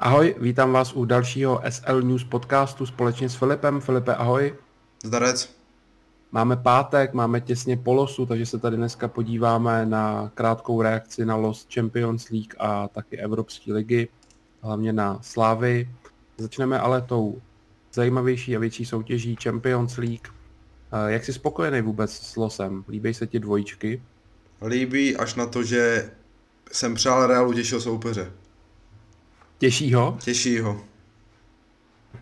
Ahoj, vítám vás u dalšího SL News podcastu společně s Filipem. Filipe, ahoj. Zdarec. Máme pátek, máme těsně polosu, takže se tady dneska podíváme na krátkou reakci na Lost Champions League a taky Evropské ligy, hlavně na Slávy. Začneme ale tou zajímavější a větší soutěží Champions League. Eh, jak jsi spokojený vůbec s losem? Líbí se ti dvojičky? Líbí až na to, že jsem přál Realu těšil soupeře. Těší ho? Těší ho.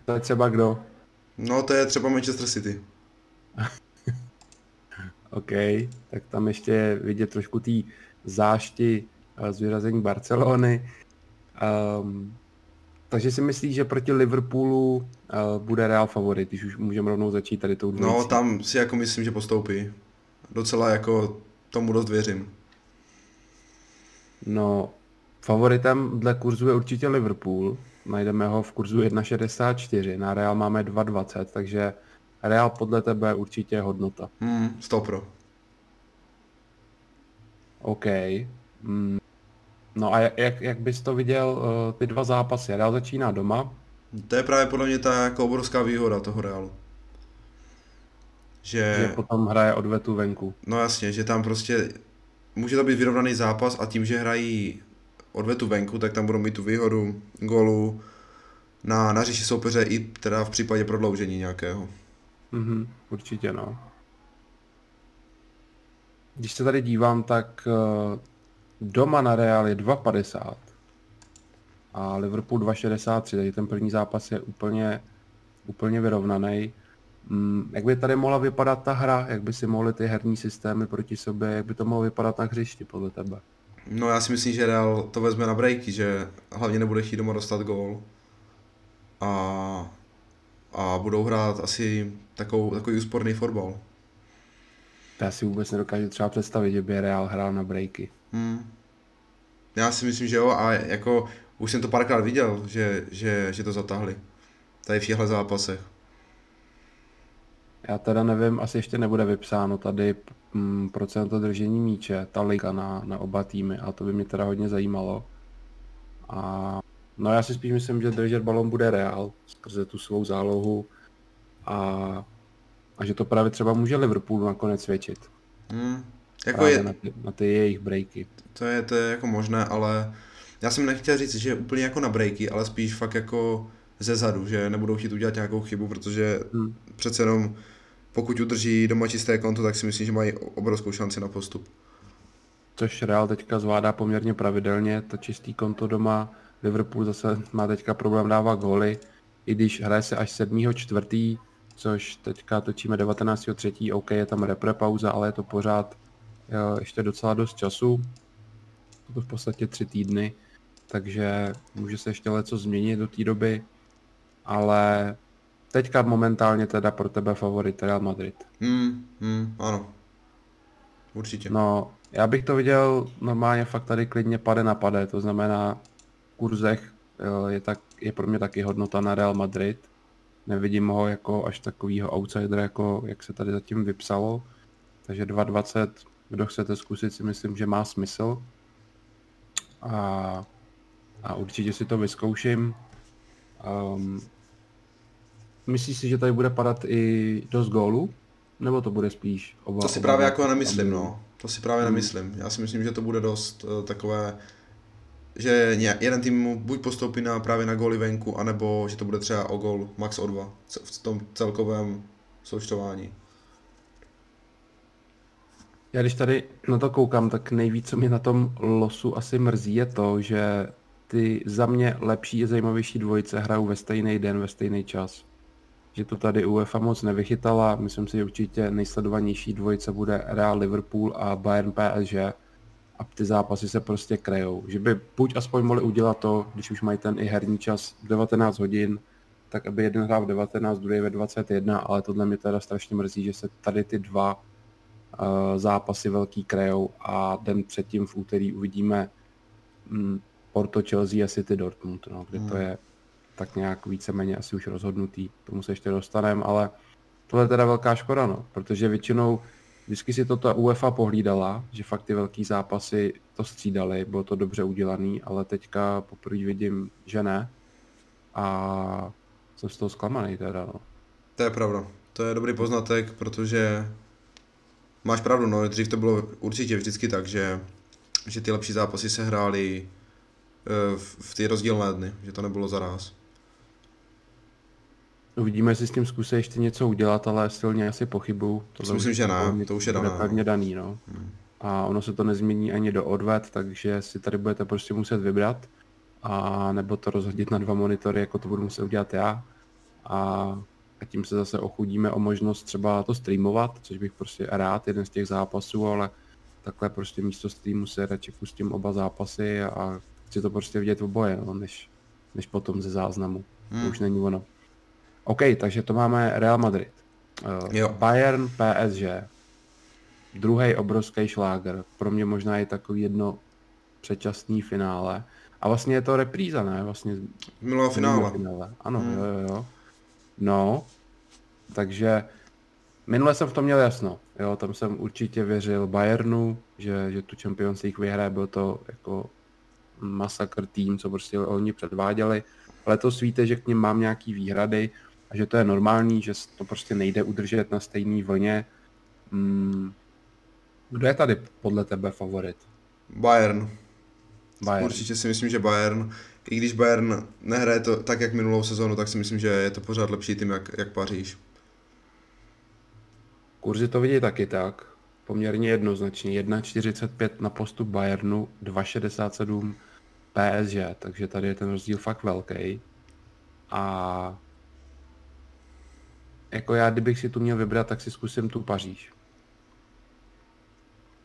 To je třeba kdo? No to je třeba Manchester City. OK, tak tam ještě je vidět trošku té zášti eh, z vyrazení Barcelony. Um, takže si myslíš, že proti Liverpoolu uh, bude Real favorit, když už můžeme rovnou začít tady tou dvojicí? No tam si jako myslím, že postoupí. Docela jako tomu dost věřím. No, favoritem dle kurzu je určitě Liverpool. Najdeme ho v kurzu 1,64, na Real máme 2,20, takže Real podle tebe je určitě hodnota. Hmm, 100 pro. OK. Hmm. No a jak, jak bys to viděl, uh, ty dva zápasy? Real začíná doma. To je právě podle mě ta jako obrovská výhoda toho Realu. Že... že potom hraje odvetu venku. No jasně, že tam prostě může to být vyrovnaný zápas a tím, že hrají odvetu venku, tak tam budou mít tu výhodu golu na, na říši soupeře i teda v případě prodloužení nějakého. Mhm, určitě no. Když se tady dívám, tak uh, doma na Real je 2,50 a Liverpool 2,63, takže ten první zápas je úplně, úplně vyrovnaný. Mm, jak by tady mohla vypadat ta hra, jak by si mohly ty herní systémy proti sobě, jak by to mohlo vypadat na hřišti podle tebe? No já si myslím, že Real to vezme na breaky, že hlavně nebude chtít doma dostat gól. A, a budou hrát asi takovou, takový úsporný fotbal. Já si vůbec nedokážu třeba představit, že by Real hrál na breaky. Hmm. Já si myslím, že jo a jako už jsem to párkrát viděl, že, že, že to zatahli. Tady v těchto zápasech. Já teda nevím, asi ještě nebude vypsáno tady mm, procento držení míče, ta liga na, na oba týmy, a to by mě teda hodně zajímalo. A no já si spíš myslím, že držet balon bude Real skrze tu svou zálohu a, a že to právě třeba může Liverpool nakonec svědčit. Hmm, jako je, na, ty, na ty jejich breaky. To je, to je jako možné, ale já jsem nechtěl říct, že úplně jako na breaky, ale spíš fakt jako ze zadu, že nebudou chtít udělat nějakou chybu, protože hmm. přece jenom pokud udrží doma čisté konto, tak si myslím, že mají obrovskou šanci na postup. Což Real teďka zvládá poměrně pravidelně, to čistý konto doma. Liverpool zase má teďka problém dávat góly, i když hraje se až 7. čtvrtý, což teďka točíme 19. třetí, OK, je tam repre pauza, ale je to pořád jo, ještě docela dost času. Je to v podstatě tři týdny, takže může se ještě něco změnit do té doby, ale teďka momentálně teda pro tebe favorit Real Madrid. Hmm, hmm, ano. Určitě. No, já bych to viděl normálně fakt tady klidně pade na pade, to znamená v kurzech je, tak, je pro mě taky hodnota na Real Madrid. Nevidím ho jako až takovýho outsidera, jako jak se tady zatím vypsalo. Takže 2.20, kdo chcete zkusit, si myslím, že má smysl. A, a určitě si to vyzkouším. Um, Myslíš si, že tady bude padat i dost gólů? Nebo to bude spíš oba? To si právě jako nemyslím, no. To si právě hmm. nemyslím. Já si myslím, že to bude dost uh, takové, že jeden tým buď postoupí na, právě na góly venku, anebo že to bude třeba o gól, max o dva v tom celkovém součtování. Já když tady na to koukám, tak nejvíc, co mě na tom losu asi mrzí, je to, že ty za mě lepší a zajímavější dvojice hrajou ve stejný den, ve stejný čas že to tady UEFA moc nevychytala. Myslím si, že určitě nejsledovanější dvojice bude Real Liverpool a Bayern PSG a ty zápasy se prostě krejou. Že by buď aspoň mohli udělat to, když už mají ten i herní čas 19 hodin, tak aby jeden hrál v 19, druhý ve 21, ale tohle mě teda strašně mrzí, že se tady ty dva uh, zápasy velký krejou a den předtím v úterý uvidíme um, Porto, Chelsea a City Dortmund, no, kde hmm. to je tak nějak víceméně asi už rozhodnutý. Tomu se ještě dostaneme, ale tohle je teda velká škoda, no, protože většinou vždycky si to ta UEFA pohlídala, že fakt ty velký zápasy to střídali, bylo to dobře udělaný, ale teďka poprvé vidím, že ne. a jsem z toho zklamaný teda, no. To je pravda. To je dobrý poznatek, protože máš pravdu, no, dřív to bylo určitě vždycky tak, že, že ty lepší zápasy se hrály eh, v, v ty rozdílné dny, že to nebylo za ráz. Uvidíme, jestli s tím zkusí ještě něco udělat, ale silně asi pochybuju. To myslím, že ne, to už je dané. pevně daný, no. Hmm. A ono se to nezmění ani do odved, takže si tady budete prostě muset vybrat. A nebo to rozhodit na dva monitory, jako to budu muset udělat já. A, a tím se zase ochudíme o možnost třeba to streamovat, což bych prostě rád, jeden z těch zápasů, ale takhle prostě místo streamu se radši pustím oba zápasy a chci to prostě vidět v oboje, no, než, než potom ze záznamu. Hmm. To už není ono. OK, takže to máme Real Madrid. Uh, jo. Bayern, PSG. Druhý obrovský šláger. Pro mě možná je takový jedno předčasný finále. A vlastně je to repríza, ne? Vlastně Minulého finále. finále. Ano, hmm. jo, jo, jo. No, takže minule jsem v tom měl jasno. Jo, tam jsem určitě věřil Bayernu, že, že tu Champions League vyhraje, byl to jako masakr tým, co prostě oni předváděli. Letos víte, že k ním mám nějaký výhrady, a že to je normální, že to prostě nejde udržet na stejné vlně. Hmm. Kdo je tady podle tebe favorit? Bayern. Bayern. Určitě si myslím, že Bayern, i když Bayern nehraje to tak, jak minulou sezónu, tak si myslím, že je to pořád lepší tým, jak, jak Paříž. Kurzy to vidí taky tak. Poměrně jednoznačně. 1,45 na postup Bayernu, 2,67 PSG, takže tady je ten rozdíl fakt velký. A jako já, kdybych si tu měl vybrat, tak si zkusím tu Paříž.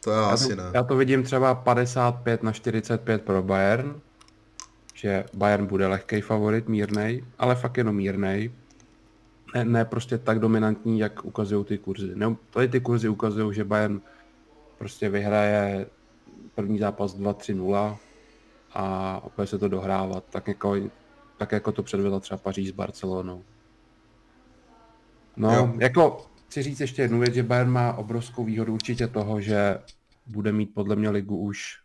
To já, já asi to, ne. Já to vidím třeba 55 na 45 pro Bayern, že Bayern bude lehký favorit, mírnej, ale fakt jenom mírnej. Ne, ne prostě tak dominantní, jak ukazují ty kurzy. Ne, tady ty kurzy ukazují, že Bayern prostě vyhraje první zápas 2-3-0 a opět se to dohrávat, tak jako, tak jako to předvedla třeba Paříž s Barcelonou. No, jo. jako chci říct ještě jednu věc, že Bayern má obrovskou výhodu určitě toho, že bude mít podle mě ligu už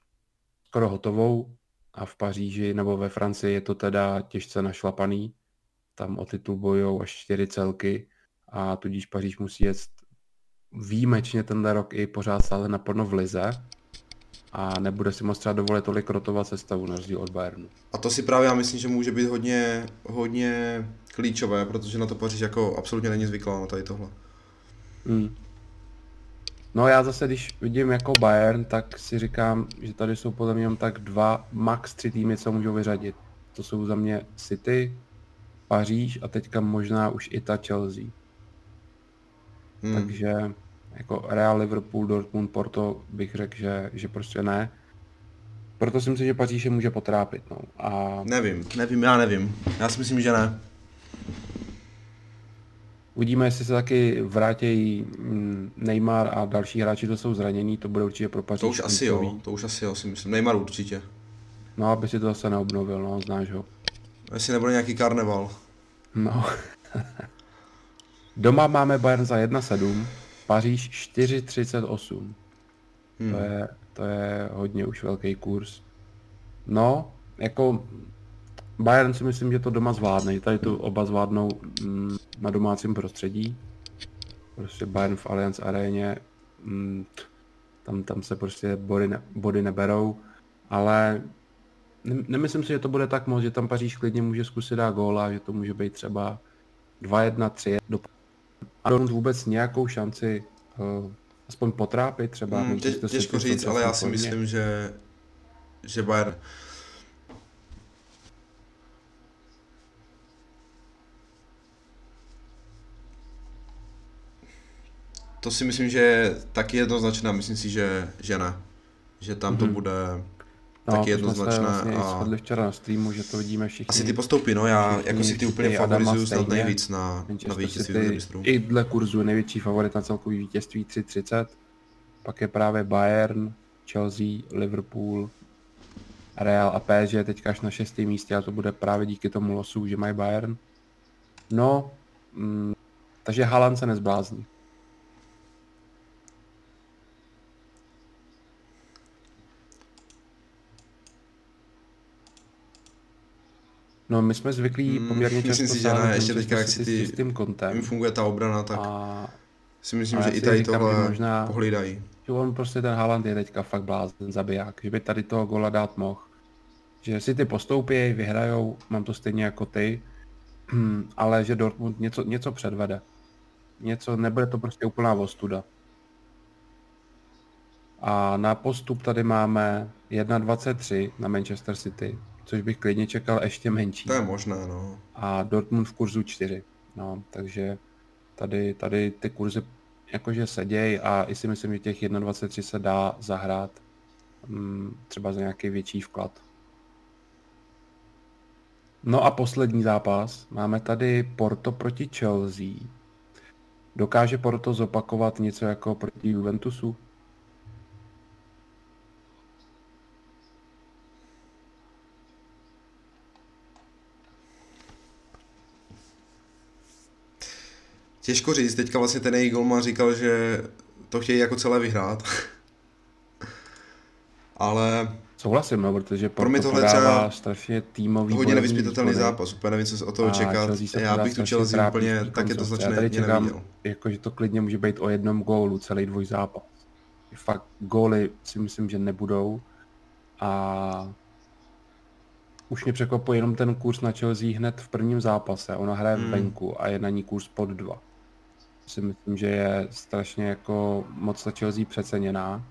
skoro hotovou a v Paříži nebo ve Francii je to teda těžce našlapaný. Tam o titul bojou až čtyři celky a tudíž Paříž musí jet výjimečně tenhle rok i pořád stále naplno v lize a nebude si moc třeba dovolit tolik rotovat sestavu na rozdíl od Bayernu. A to si právě já myslím, že může být hodně, hodně klíčové, protože na to Paříž jako absolutně není zvyklá na tady tohle. Hmm. No já zase, když vidím jako Bayern, tak si říkám, že tady jsou podle mě tak dva, max tři týmy, co můžou vyřadit. To jsou za mě City, Paříž a teďka možná už i ta Chelsea. Hmm. Takže jako Real, Liverpool, Dortmund, Porto bych řekl, že, že prostě ne. Proto si myslím, že Paříž je může potrápit. No. A... Nevím, nevím, já nevím. Já si myslím, že ne. Uvidíme, jestli se taky vrátí mm, Neymar a další hráči, to jsou zranění, to bude určitě pro Paříž. To už asi jo, to už asi jo, si myslím. Neymar určitě. No, aby si to zase neobnovil, no, znáš ho. Jestli nebude nějaký karneval. No. Doma máme Bayern za 1,7, Paříž 4,38. Hmm. To, je, to je hodně už velký kurz. No, jako Bayern si myslím, že to doma zvládne, tady to oba zvládnou mm, na domácím prostředí. Prostě Bayern v Allianz aréně, mm, tam, tam se prostě body, ne, body neberou, ale ne, nemyslím si, že to bude tak moc, že tam Paříž klidně může zkusit dát góla, že to může být třeba 2-1, 3 do a Dortmund vůbec nějakou šanci uh, aspoň potrápit třeba. Hmm, tě, těžko říct, ale já si myslím, že, že Bayern to si myslím, že je taky jednoznačná, myslím si, že, že ne. Že tam mm-hmm. to mhm. bude no, taky jednoznačné. Vlastně a... včera na streamu, že to vidíme všichni. Asi ty postoupí, no já všichni, jako si ty úplně favorizuju snad nejvíc na, na vítězství mistrů. I dle kurzu největší favorit na celkový vítězství 3.30. Pak je právě Bayern, Chelsea, Liverpool, Real a PSG teďka až na šestém místě a to bude právě díky tomu losu, že mají Bayern. No, mm, takže Haaland se nezblázní. No my jsme zvyklí Hmm, poměrně často myslím si, že ne, ještě teďka, jak si ty- s čistým kontem. Funguje ta obrana, tak A si myslím, že i tady říkám, tohle možná- pohlídají. že on prostě ten Haaland je teďka fakt blázen, zabiják, že by tady toho gola dát mohl. Že si ty postoupí, vyhrajou, mám to stejně jako ty, ale že Dortmund něco, něco předvede. Něco, nebude to prostě úplná ostuda. A na postup tady máme 1.23 na Manchester City, což bych klidně čekal ještě menší. To je možné, no. A Dortmund v kurzu 4. No, takže tady, tady ty kurzy jakože seděj a i si myslím, že těch 1.23 se dá zahrát mm, třeba za nějaký větší vklad. No a poslední zápas. Máme tady Porto proti Chelsea. Dokáže Porto zopakovat něco jako proti Juventusu? Těžko říct, teďka vlastně ten jejich golman říkal, že to chtějí jako celé vyhrát. Ale Souhlasím, no, protože Pro mě tohle třeba strašně týmový hodně nevyspytatelný zápas, úplně nevím, co se od toho čekat. Se Já bych tu Chelsea úplně tak je to značně neviděl. jako, že to klidně může být o jednom gólu celý dvoj zápas. Fakt góly si myslím, že nebudou. A už mě překvapuje jenom ten kurz na Chelsea hned v prvním zápase. Ona hraje Hmm. hmm. venku a je na ní kurz pod dva. Si myslím, že je strašně jako moc ta Chelsea přeceněná.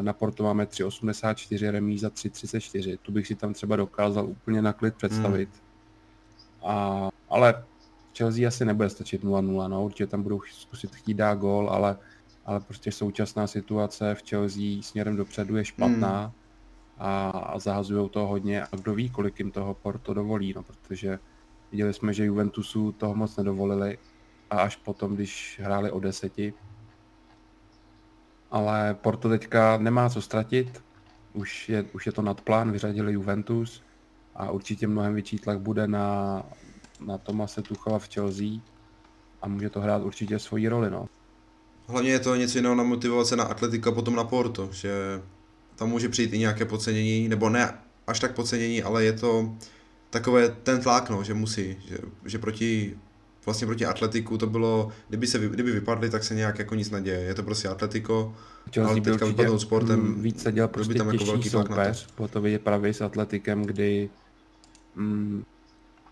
Na Porto máme 3,84, remíza 3,34. Tu bych si tam třeba dokázal úplně na klid představit. A, ale Chelsea asi nebude stačit 0-0, no, určitě tam budou zkusit chtít dát gól, ale, ale prostě současná situace v Chelsea směrem dopředu je špatná Hmm. a, a zahazují to hodně a kdo ví, kolik jim toho Porto dovolí, no, protože viděli jsme, že Juventusu toho moc nedovolili a až potom, když hráli o deseti. Ale Porto teďka nemá co ztratit, už je, už je to nad plán, vyřadili Juventus a určitě mnohem větší tlak bude na, na Tomase Tuchala v Chelsea a může to hrát určitě svoji roli, no. Hlavně je to něco jiného na motivace na Atletico a potom na Porto, že tam může přijít i nějaké podcenění, nebo ne až tak podcenění, ale je to takové ten tlak, no, že musí, že, že proti vlastně proti Atletiku to bylo, kdyby, se, kdyby vypadli, tak se nějak jako nic neděje. Je to prostě Atletico, Chelsea Ale teďka vypadnout sportem, mm, víc seděl byl by prostě tam jako velký tlak na to. soupeř, bylo to vidět právě s Atletikem, kdy mm,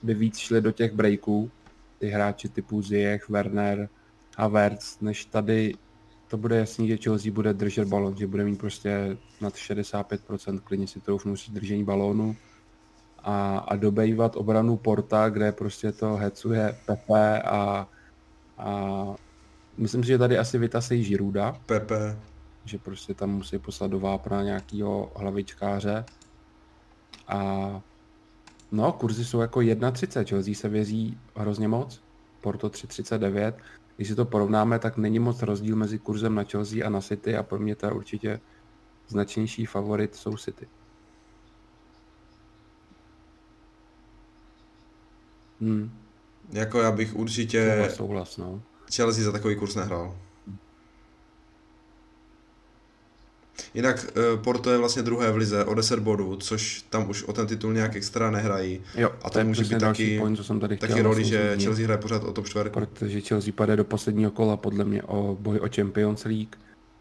by víc šli do těch breaků, ty hráči typu Ziyech, Werner, Havertz, než tady to bude jasný, že Chelsea bude držet balon, že bude mít prostě nad 65%, klidně si troufnu říct držení balónu a, a dobejvat obranu Porta, kde prostě to hecuje Pepe a, a myslím si, že tady asi vytasejí Žiruda, Pepe, že prostě tam musí poslat do vápna nějakýho hlavičkáře. A no, kurzy jsou jako 1,30, Chelsea se věří hrozně moc, Porto 3,39. Když si to porovnáme, tak není moc rozdíl mezi kurzem na Chelsea a na City a pro mě to je určitě značnější favorit jsou City. Hmm, jako já bych určitě souhlas, souhlas, no. Chelsea za takový kurz nehrál. Jinak eh, Porto je vlastně druhé v lize o 10 bodů, což tam už o ten titul nějak extra nehrají. Jo, A to může být taky- point, co jsem tady Taky chtěl roli, že zmínit. Chelsea hraje pořád o top čtverku. protože Chelsea pade do posledního kola podle mě o boj o Champions League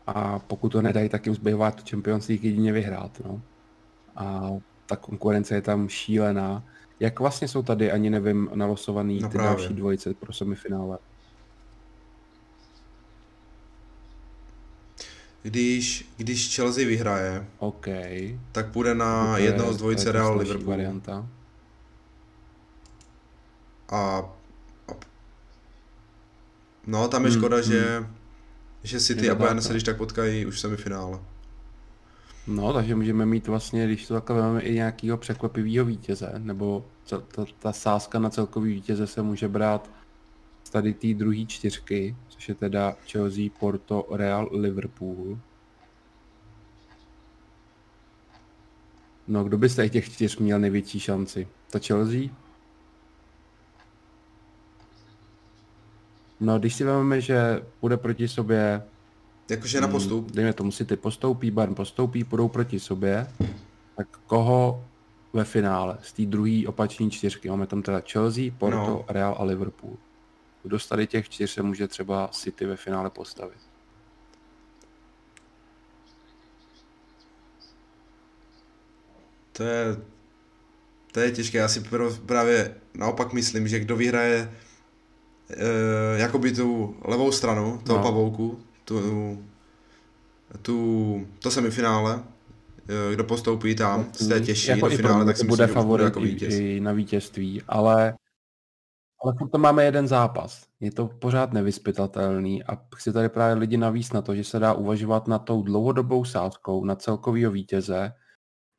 a pokud to nedají, tak jim zbývá tu Champions League jedině vyhrát. No. A ta konkurence je tam šílená. Jak vlastně jsou tady, ani nevím, nalosovaný No ty právě. další dvojice pro semifinále? Když, když Chelsea vyhraje, OK. tak půjde na je- jednoho z dvojice Real Liverpool. varianta. A, a no, tam je Hmm, škoda, hmm. že, že City a Bayern se když tak potkají už v semifinále. No, takže můžeme mít vlastně, když to takhle máme i nějakého překvapivého vítěze, nebo ta, ta, ta sázka na celkový vítěze se může brát z tady té druhé čtyřky, což je teda Chelsea, Porto, Real, Liverpool. No, kdo by z těch čtyř měl největší šanci? Ta Chelsea? No, když si vezmeme, že bude proti sobě Jakože na Mm, postup. Dejme tomu, City postoupí, Bayern postoupí, půjdou proti sobě. Tak koho ve finále z té druhé opační čtyřky. Máme tam teda Chelsea, Porto, no. Real a Liverpool. Kdo z tady těch čtyř se může třeba City ve finále postavit? To je, to je těžké. Já si právě naopak myslím, že kdo vyhraje e, jakoby tu levou stranu toho no. pavouku, tu, tu, to semifinále, eh, kdo postoupí tam z té těžší jako do finále, tak si bude myslím, favorit jako vítěz. I, i na vítězství, ale ale furt to máme jeden zápas. Je to pořád nevyspytatelný a chci tady právě lidi navíc na to, že se dá uvažovat na tou dlouhodobou sázkou na celkovýho vítěze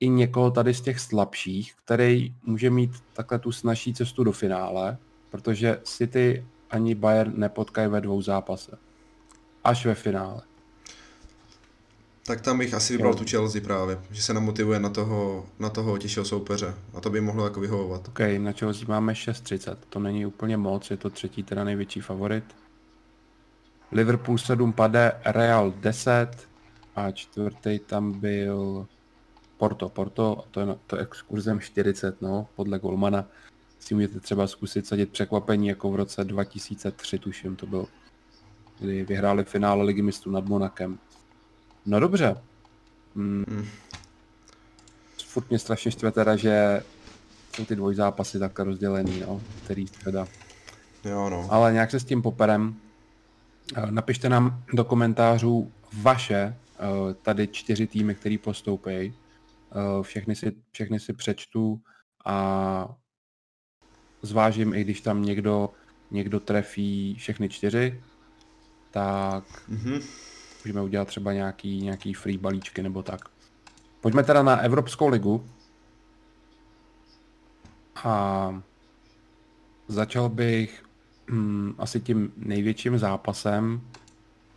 i někoho tady z těch slabších, který může mít takhle tu snažší cestu do finále, protože City ani Bayern nepotkají ve dvou zápase. Až ve finále. Tak tam bych asi vybral jo. tu Chelsea právě, že se namotivuje na toho, na toho těžšího soupeře a to by mohlo jako vyhovovat. OK, na Chelsea máme 6.30, to není úplně moc, je to třetí teda největší favorit. Liverpool 7 pade, Real 10 a čtvrtý tam byl Porto. Porto, to je, to je exkurzem 40, no, podle Golmana. Si můžete třeba zkusit sadit překvapení, jako v roce 2003, tuším, to byl, kdy vyhráli finále ligy mistrů nad Monakem. No dobře. Hmm. Hmm. Furt mě strašně štve teda, že jsou ty dvojzápasy takhle rozdělený, no, který teda. Jo, no. Ale nějak se s tím poperem. Eh, napište nám do komentářů vaše eh, tady čtyři týmy, který postoupí. Eh, všechny si, všechny si přečtu a zvážím, i když tam někdo, někdo trefí všechny čtyři, tak mm-hmm můžeme udělat třeba nějaký, nějaký free balíčky nebo tak. Pojďme teda na Evropskou ligu. A začal bych hm, asi tím největším zápasem,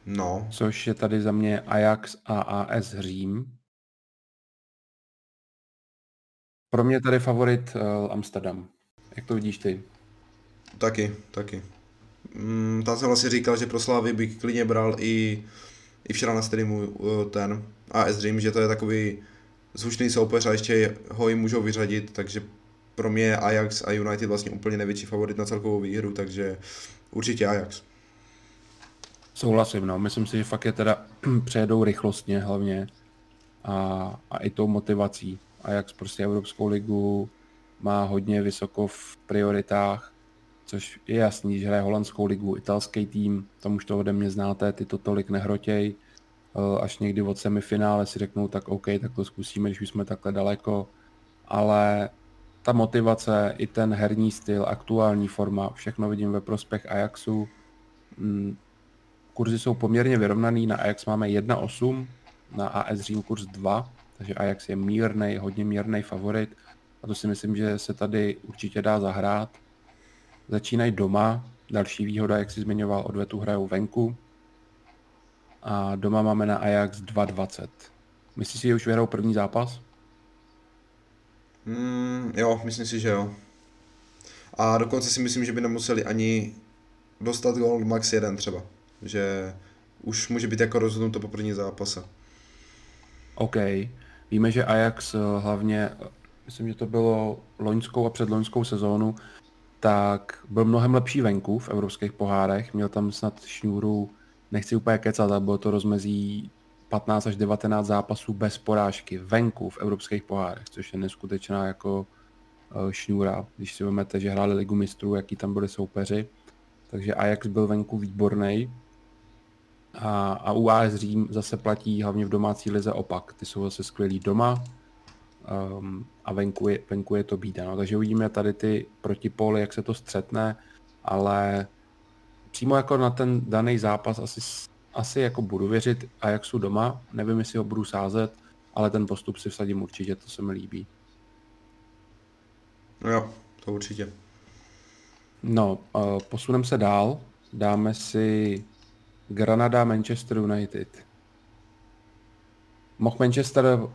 no. což je tady za mě Ajax a AS Řím. Pro mě tady favorit uh, Amsterdam. Jak to vidíš ty? Taky, taky. Mm, tam jsem vlastně říkal, že pro Slávy bych klidně bral i i včera na streamu uh, ten AS Dream, že to je takový zvučný soupeř a ještě ho jim můžou vyřadit, takže pro mě Ajax a United vlastně úplně největší favorit na celkovou výhru, takže určitě Ajax. Souhlasím, no. Myslím si, že fakt je teda přejedou rychlostně hlavně a, a i tou motivací. Ajax prostě Evropskou ligu má hodně vysoko v prioritách což je jasný, že hraje holandskou ligu, italský tým, tam už to ode mě znáte, ty to tolik nehrotěj, eh, až někdy od semifinále si řeknou, tak OK, tak to zkusíme, když už jsme takhle daleko, ale ta motivace, i ten herní styl, aktuální forma, všechno vidím ve prospěch Ajaxu. Mm, kurzy jsou poměrně vyrovnaný, na Ajax máme 1,8, na AS Řím kurz 2, takže Ajax je mírnej, hodně mírnej favorit a to si myslím, že se tady určitě dá zahrát. Začínají doma, další výhoda, jak si zmiňoval, odvetu hrajou venku. A doma máme na Ajax 2.20. Myslíš si, že už vyhrajou první zápas? Mm, jo, myslím si, že jo. A dokonce si myslím, že by nemuseli ani dostat gol max jeden třeba. Že už může být jako rozhodnuto po první zápase. OK. Víme, že Ajax eh, hlavně, eh, myslím, že to bylo loňskou a předloňskou sezónu, tak byl mnohem lepší venku v evropských pohárech. Měl tam snad šňůru, nechci úplně kecat, ale bylo to rozmezí 15 až 19 zápasů bez porážky venku v evropských pohárech, což je neskutečná jako eh, šňůra, když si vezmete, že hráli ligu mistrů, jaký tam byli soupeři. Takže Ajax byl venku výborný. A, a u AS Řím zase platí hlavně v domácí lize opak. Ty jsou zase skvělí doma, um, a venku je, venku je to bída. No. Takže uvidíme tady ty protipóly, jak se to střetne, ale přímo jako na ten daný zápas asi, asi jako budu věřit a jak jsou doma, nevím, jestli ho budu sázet, ale ten postup si vsadím určitě, to se mi líbí. No jo, to určitě. No, uh, posuneme se dál, dáme si Granada Manchester United mohl Manchester uh,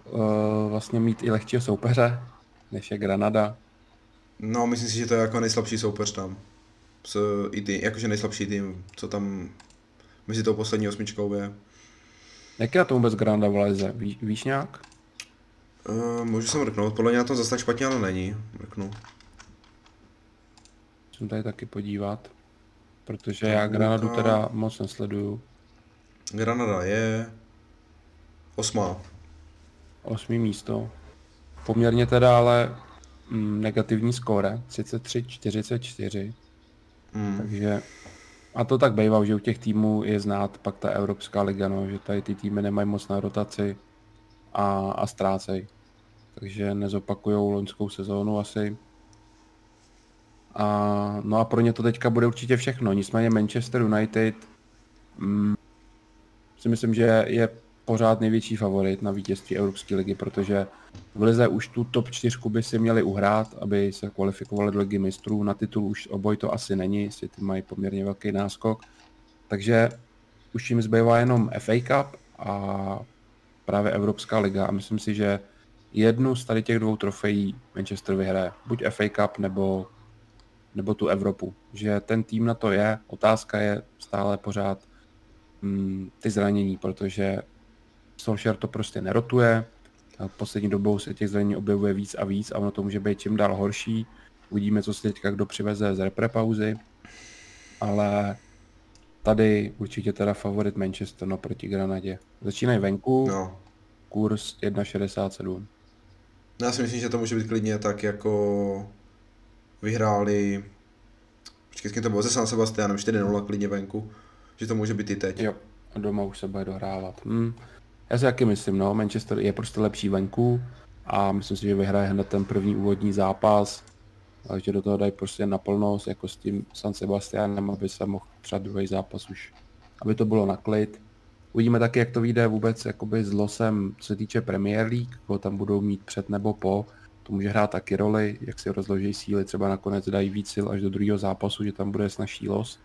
vlastně mít i lehčího soupeře, než je Granada. No, myslím si, že to je jako nejslabší soupeř tam. S, i tým, jakože nejslabší tým, co tam mezi tou poslední osmičkou je. Jak je na to vůbec Granada v Leze? Ví, víš nějak? Uh, můžu se mrknout, podle mě na tom zase tak špatně ale není. Mrknu. Musím tady taky podívat. Protože já Granadu teda moc nesleduju. Granada je osmá. Osmý místo. Poměrně teda ale mm, negativní skóre, 33-44. Mm. Takže a to tak bývá, že u těch týmů je znát pak ta Evropská liga, no, že tady ty týmy nemají moc na rotaci a, a ztrácejí. Takže nezopakujou loňskou sezónu asi. A, no a pro ně to teďka bude určitě všechno. Nicméně Manchester United mm, si myslím, že je pořád největší favorit na vítězství Evropské ligy, protože v Lize už tu top 4 by si měli uhrát, aby se kvalifikovali do ligy mistrů. Na titul už oboj to asi není, City mají poměrně velký náskok. Takže už jim zbývá jenom FA Cup a právě Evropská liga a myslím si, že jednu z tady těch dvou trofejí Manchester vyhraje. Buď FA Cup nebo, nebo tu Evropu. Že ten tým na to je, otázka je stále pořád mm, ty zranění, protože Solskjaer to prostě nerotuje, poslední dobou se těch zranění objevuje víc a víc a ono to může být čím dál horší. Uvidíme, co se teďka kdo přiveze z repre pauzy, ale tady určitě teda favorit Manchester no proti Granadě. Začínají venku, No. kurz 1,67. Já si myslím, že to může být klidně tak jako vyhráli Počkej, to bylo se San Sebastianem 4-0 klidně venku. Že to může být i teď. Jo, a doma už se bude dohrávat. Hm. Já si taky myslím, no, Manchester je prostě lepší venku a myslím si, že vyhraje hned ten první úvodní zápas, že do toho dají prostě naplno, jako s tím San Sebastianem, aby se mohl třeba druhý zápas už, aby to bylo na klid. Uvidíme taky, jak to vyjde vůbec jakoby s losem, co se týče Premier League, koho tam budou mít před nebo po. To může hrát taky roli, jak si rozloží síly, třeba nakonec dají víc sil až do druhého zápasu, že tam bude snažší los.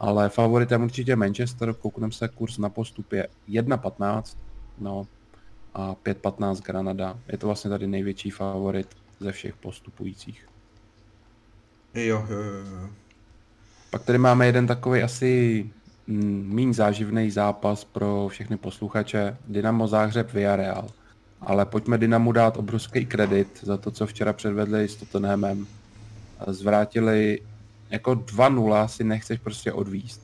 Ale favoritem určitě Manchester, koukneme se, kurz na postup je 1.15, no a 5.15 Granada. Je to vlastně tady největší favorit ze všech postupujících. Jo, jo, jo. Pak tady máme jeden takový asi mm, méně záživný zápas pro všechny posluchače. Dynamo Záhřeb Villarreal. Ale pojďme Dynamu dát obrovský kredit za to, co včera předvedli s Tottenhamem. Zvrátili jako 2-0 si nechceš prostě odvíst.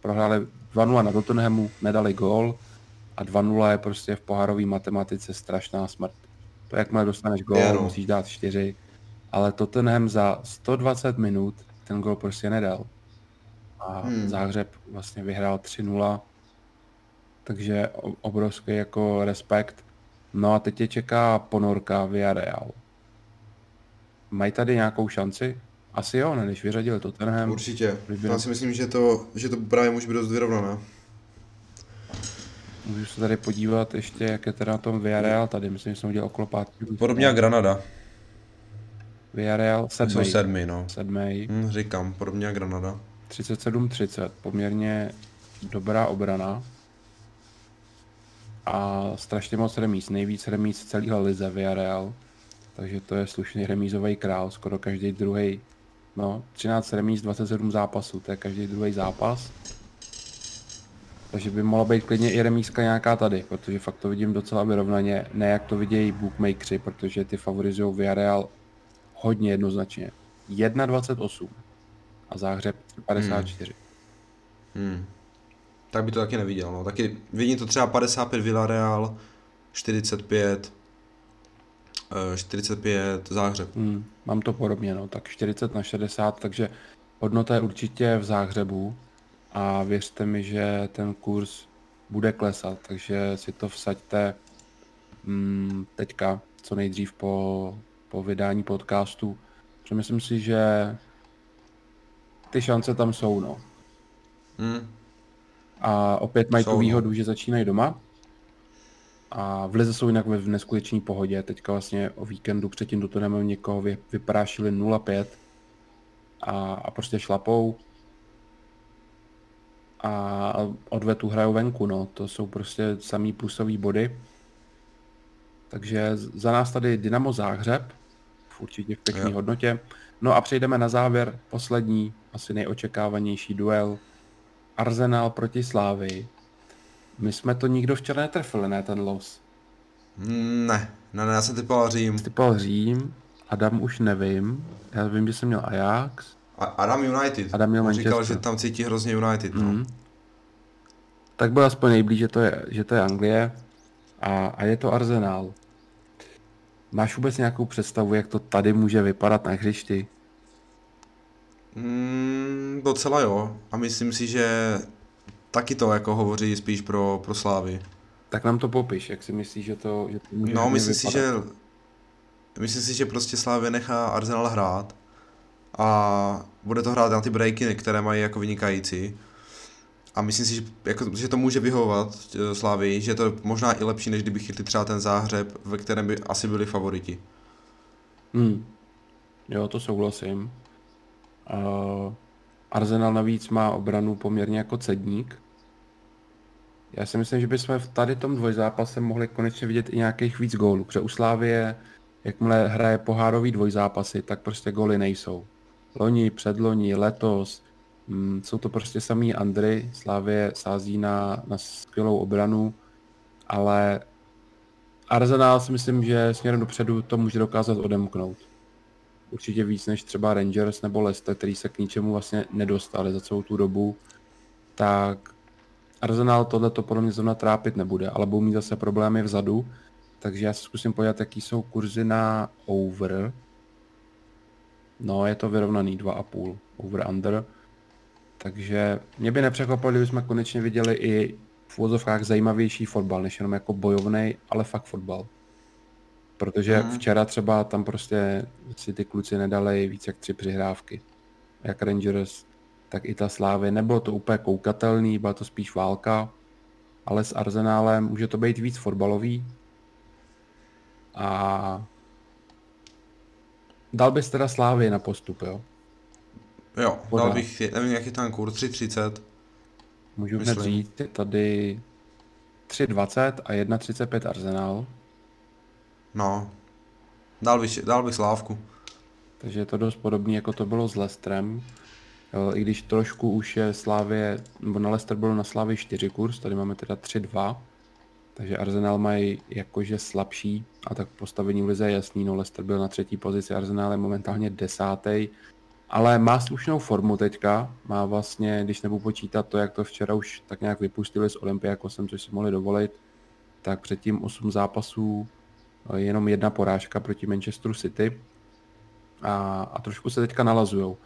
Prohráli 2-0 na Tottenhamu, nedali gól a 2-0 je prostě v pohárové matematice strašná smrt. To jakmile dostaneš gól, Je, no. musíš dát 4, ale Tottenham za 120 minut ten gól prostě nedal. A Hmm. Záhřeb vlastně vyhrál 3-0, takže obrovský jako respekt. No a teď tě čeká ponorka Villarreal. Mají tady nějakou šanci? Asi jo, ne, když vyřadili Tottenham. Určitě. Kdyby- Já si myslím, že to, že to právě může být dost vyrovnané. Můžu se tady podívat ještě, jak je teda na tom Villarreal tady. Myslím, že jsem udělal okolo pátý. Podobně jak Granada. Villarreal Jsou sedmý. no. Sedmý. Hm, říkám, podobně jak Granada. 37-30. Poměrně dobrá obrana. A strašně moc remíz. Nejvíc remíz v celé lize Villarreal. Takže to je slušný remízový král. Skoro každý druhý. No, 13 remíz, 27 zápasů. To je každý druhý zápas. Takže by mohla být klidně i remízka nějaká tady, protože fakt to vidím docela vyrovnaně, ne jak to vidějí bookmakeri, protože ty favorizují Villarreal hodně jednoznačně. 1,28 a Záhřeb 54. Hmm. Tak by to taky neviděl, no. Taky vidím to třeba 55 Villarreal, 45, eh, 45 Záhřeb. Hmm, mám to podobně, no, tak 40 na 60, takže hodnota je určitě v Záhřebu a věřte mi, že ten kurz bude klesat, takže si to vsaďte mm, teďka, co nejdřív po, po vydání podcastu, protože myslím si, že ty šance tam jsou, no. Hmm. A opět mají Jsou, tu no. výhodu, že začínají doma. A v Lize jsou jinak ve v neskutečné pohodě. Teďka vlastně o víkendu předtím do toho někoho vy, vyprášili 0-5 a, a prostě šlapou. A odvetu hrajou venku, no. To jsou prostě samý plusový body. Takže za nás tady Dynamo Záhřeb, určitě v pěkné hodnotě. No a přejdeme na závěr, poslední, asi nejočekávanější duel. Arsenal proti Slávy. My jsme to nikdo včera netrefili, ne, ten los. Ne, ne, ne, já jsem typoval Řím. Typoval Řím, Adam už nevím. Já vím, že jsem měl Ajax. A Adam United. Adam měl On říkal, Manchester. že tam cítí hrozně United, no. Mm. Tak byl aspoň nejblíž, že to je, že to je Anglie a, a je to Arsenal. Máš vůbec nějakou představu, jak to tady může vypadat na hřišti? Mm, docela jo. A myslím si, že taky to jako hovoří spíš pro, pro Slávy. Tak nám to popiš, jak si myslíš, že to, že to může No, myslím si, že myslím si, že prostě Slávě nechá Arsenal hrát a bude to hrát na ty breaky, které mají jako vynikající. A myslím si, že, jako, že to může vyhovovat eh, Slávii, že je to možná i lepší, než kdyby chytli třeba ten záhřeb, ve kterém by asi byli favoriti. Hmm. Jo, to souhlasím. Uh, Arsenal navíc má obranu poměrně jako cedník. Já si myslím, že bychom v tady tom dvojzápase mohli konečně vidět i nějakých víc gólů, protože u Slávie, jakmile hraje pohárový dvojzápasy, tak prostě góly nejsou. Loni, předloni, letos, mm, jsou to prostě samý Andry, Slávie sází na, na skvělou obranu, ale Arsenal si myslím, že směrem dopředu to může dokázat odemknout. Určitě víc než třeba Rangers nebo Leicester, který se k ničemu vlastně nedostali za celou tu dobu. Tak Arsenal tohle to podle mě zrovna trápit nebude, ale budou mít zase problémy vzadu. Takže já se zkusím podívat, jaký jsou kurzy na over. No, je to vyrovnaný 2,5 over under. Takže mě by nepřekvapilo, kdybychom konečně viděli i v úvozovkách zajímavější fotbal, než jenom jako bojovný, ale fakt fotbal. Protože Mhm. včera třeba tam prostě si ty kluci nedali víc jak tři přihrávky. Jak Rangers, tak i ta Slávy. Nebylo to úplně koukatelný, byla to spíš válka, ale s Arsenálem může to být víc fotbalový. A dal bys teda Slávy na postup, jo? Jo, Pořád. dal bych, nevím, jaký tam kurz, 3,30. Můžu hned říct, je tady 3,20 a 1,35 Arsenal, No, dal bych, dal bych Slávku. takže je to dost podobný, jako to bylo s Leicesterem. I když trošku už je Slávě, nebo na Leicester bylo na Slávě 4 kurz, tady máme teda 3,2. Takže Arsenal mají jakože slabší, a tak postavení v lize je jasný, no Leicester byl na třetí pozici, Arsenal je momentálně desátý, ale má slušnou formu teďka, má vlastně, když nebudu počítat to, jak to včera už tak nějak vypustili s Olympiakosem, což si mohli dovolit, tak předtím 8 zápasů, eh, jenom jedna porážka proti Manchesteru City a, a trošku se teďka nalazujou.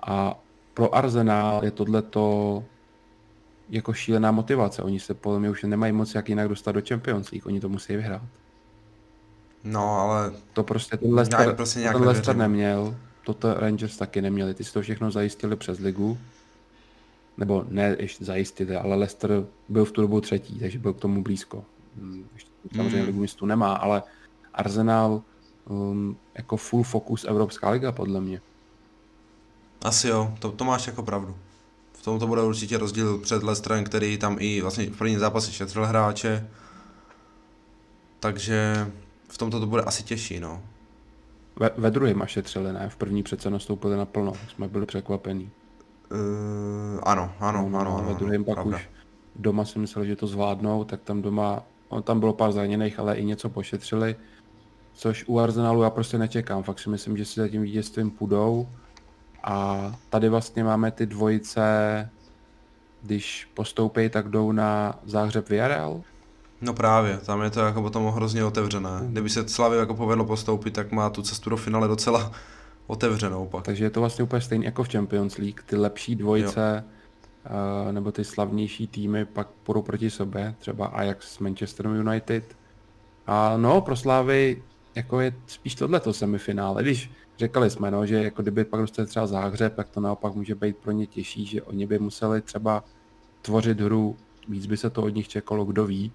A pro Arsenal je tohleto jako šílená motivace. Oni se podle mě už nemají moc jak jinak dostat do Champions League, oni to musí vyhrát. No, ale To prostě ten Leicester, prostě ten Leicester neměl, toto Rangers taky neměli, ty si to všechno zajistili přes ligu. Nebo ne ještě zajistili, ale Leicester byl v tu dobu třetí, takže byl k tomu blízko. Hm, Ještě samozřejmě Mm. ligu mistrů nemá, ale Arsenal um, jako full focus Evropská liga podle mě. Asi jo, to, to máš jako pravdu. V tom to bude určitě rozdíl před Leicesterem, který tam i vlastně v prvním zápase šetřil hráče. Takže v tomto to bude asi těžší, no. Ve, ve druhém až šetřili, ne? V první přece nastoupili naplno, jsme byli překvapení. Uh, ano, ano, No, ano, no, ano, ve druhém pak pravda. už doma si mysleli, že to zvládnou, tak tam doma, no, tam bylo pár zraněných, ale i něco pošetřili, což u Arsenalu já prostě nečekám, fakt si myslím, že si za tím vítězstvím půjdou a tady vlastně máme ty dvojice, když postoupí, tak jdou na záhřeb Villarreal, No právě, tam je to jako potom hrozně otevřené. Kdyby se Slavě jako povedlo postoupit, tak má tu cestu do finále docela otevřenou pak. takže je to vlastně úplně stejný jako v Champions League, ty lepší dvojice, uh, nebo ty slavnější týmy pak půjdou proti sobě, třeba Ajax s Manchesterem United. A no, pro Slávy jako je spíš tohleto semifinále, když řekali jsme, no, že jako kdyby pak dostali třeba záhřeb, tak to naopak může být pro ně těžší, že oni by museli třeba tvořit hru, víc by se to od nich čekalo, kdo ví.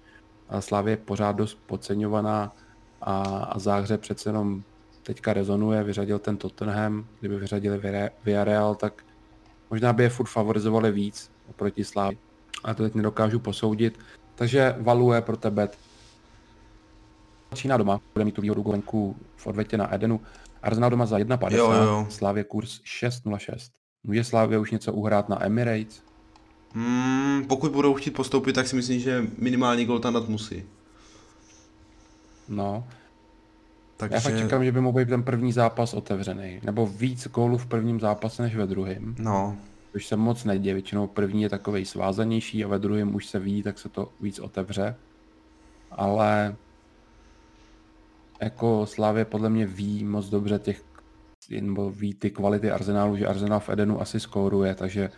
A Slávě je pořád dost podceňovaná a, a záhřeb přece jenom teďka rezonuje, vyřadil ten Tottenham, kdyby vyřadili Villarre- Villarreal, tak možná by je furt favorizovali víc oproti Slávy. A to teď nedokážu posoudit. Takže value pro tebe Čína doma, bude mít tu výhodu venku v odvetě na Edenu. Arsenal doma za 1,50, Jo. Slávě kurz 6,06. Může Slávě už něco uhrát na Emirates? Hmm, pokud budou chtít postoupit, tak si myslím, že minimální gol tam dát musí. No, Takže... já fakt čekám, že by mohl být ten první zápas otevřený. Nebo víc gólů v prvním zápase než ve druhém. No, Což se moc neděje, většinou první je takový svázanější a ve druhém už se ví, tak se to víc otevře. Ale jako Slávě podle mě ví moc dobře těch, nebo ví ty kvality Arsenálu, že Arsenal v Edenu asi skóruje, takže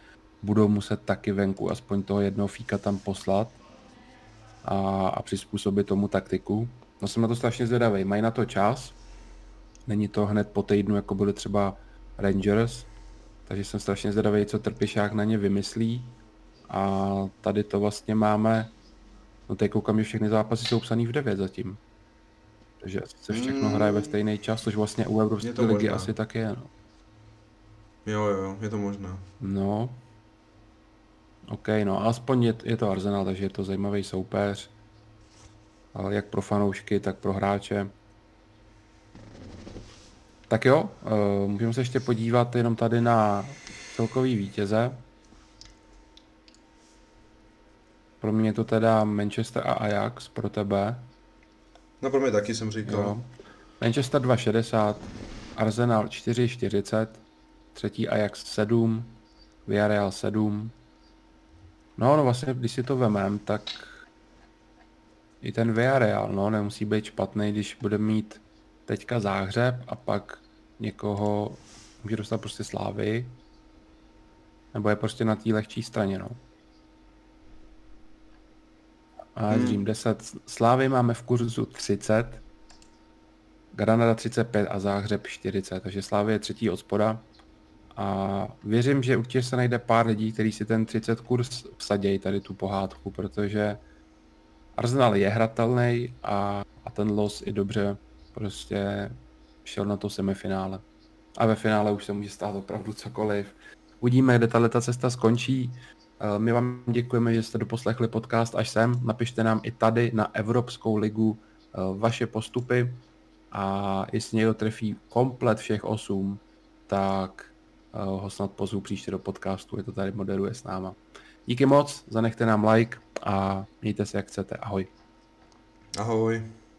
budou muset taky venku aspoň toho jednoho fíka tam poslat a, a přizpůsobit tomu taktiku. No jsem na to strašně zvědavý, mají na to čas, není to hned po týdnu, jako byly třeba Rangers, takže jsem strašně zvědavý, co Trpišák na ně vymyslí. A tady to vlastně máme, no teď koukám, že všechny zápasy jsou psaný v 9 zatím. Takže se všechno Mm. hraje ve stejný čas, což vlastně u Evropské ligy možné. asi tak je. No. jo, jo, je to možné. no. OK, no aspoň je, je to Arsenal, takže je to zajímavý soupeř. Ale jak pro fanoušky, tak pro hráče. Tak jo, uh, můžeme se ještě podívat jenom tady na celkový vítěze. Pro mě je to teda Manchester a Ajax, pro tebe. No pro mě taky jsem říkal. Jo. Manchester 2,60, Arsenal 4,40, třetí Ajax 7, Villarreal 7. No, no vlastně, když si to vemem, tak i ten Villarreal, no, nemusí být špatný, když bude mít teďka záhřeb a pak někoho může dostat prostě slávy, nebo je prostě na té lehčí straně, no. A Hmm. Dream 10, Slávy máme v kurzu 30, Granada 35 a Záhřeb 40, takže Slávy je třetí od spoda. A věřím, že určitě se najde pár lidí, kteří si ten 30 kurz vsadějí tady tu pohádku, protože Arsenal je hratelný a, a ten los i dobře prostě šel na to semifinále. A ve finále už se může stát opravdu cokoliv. Uvidíme, kde tato cesta skončí. Eh, My vám děkujeme, že jste doposlechli podcast až sem. Napište nám i tady na Evropskou ligu eh, vaše postupy a jestli někdo trefí komplet všech osm, tak eh, ho snad pozvu příště do podcastu, je to tady moderuje s náma. Díky moc, zanechte nám like a mějte se jak chcete. Ahoj. Ahoj.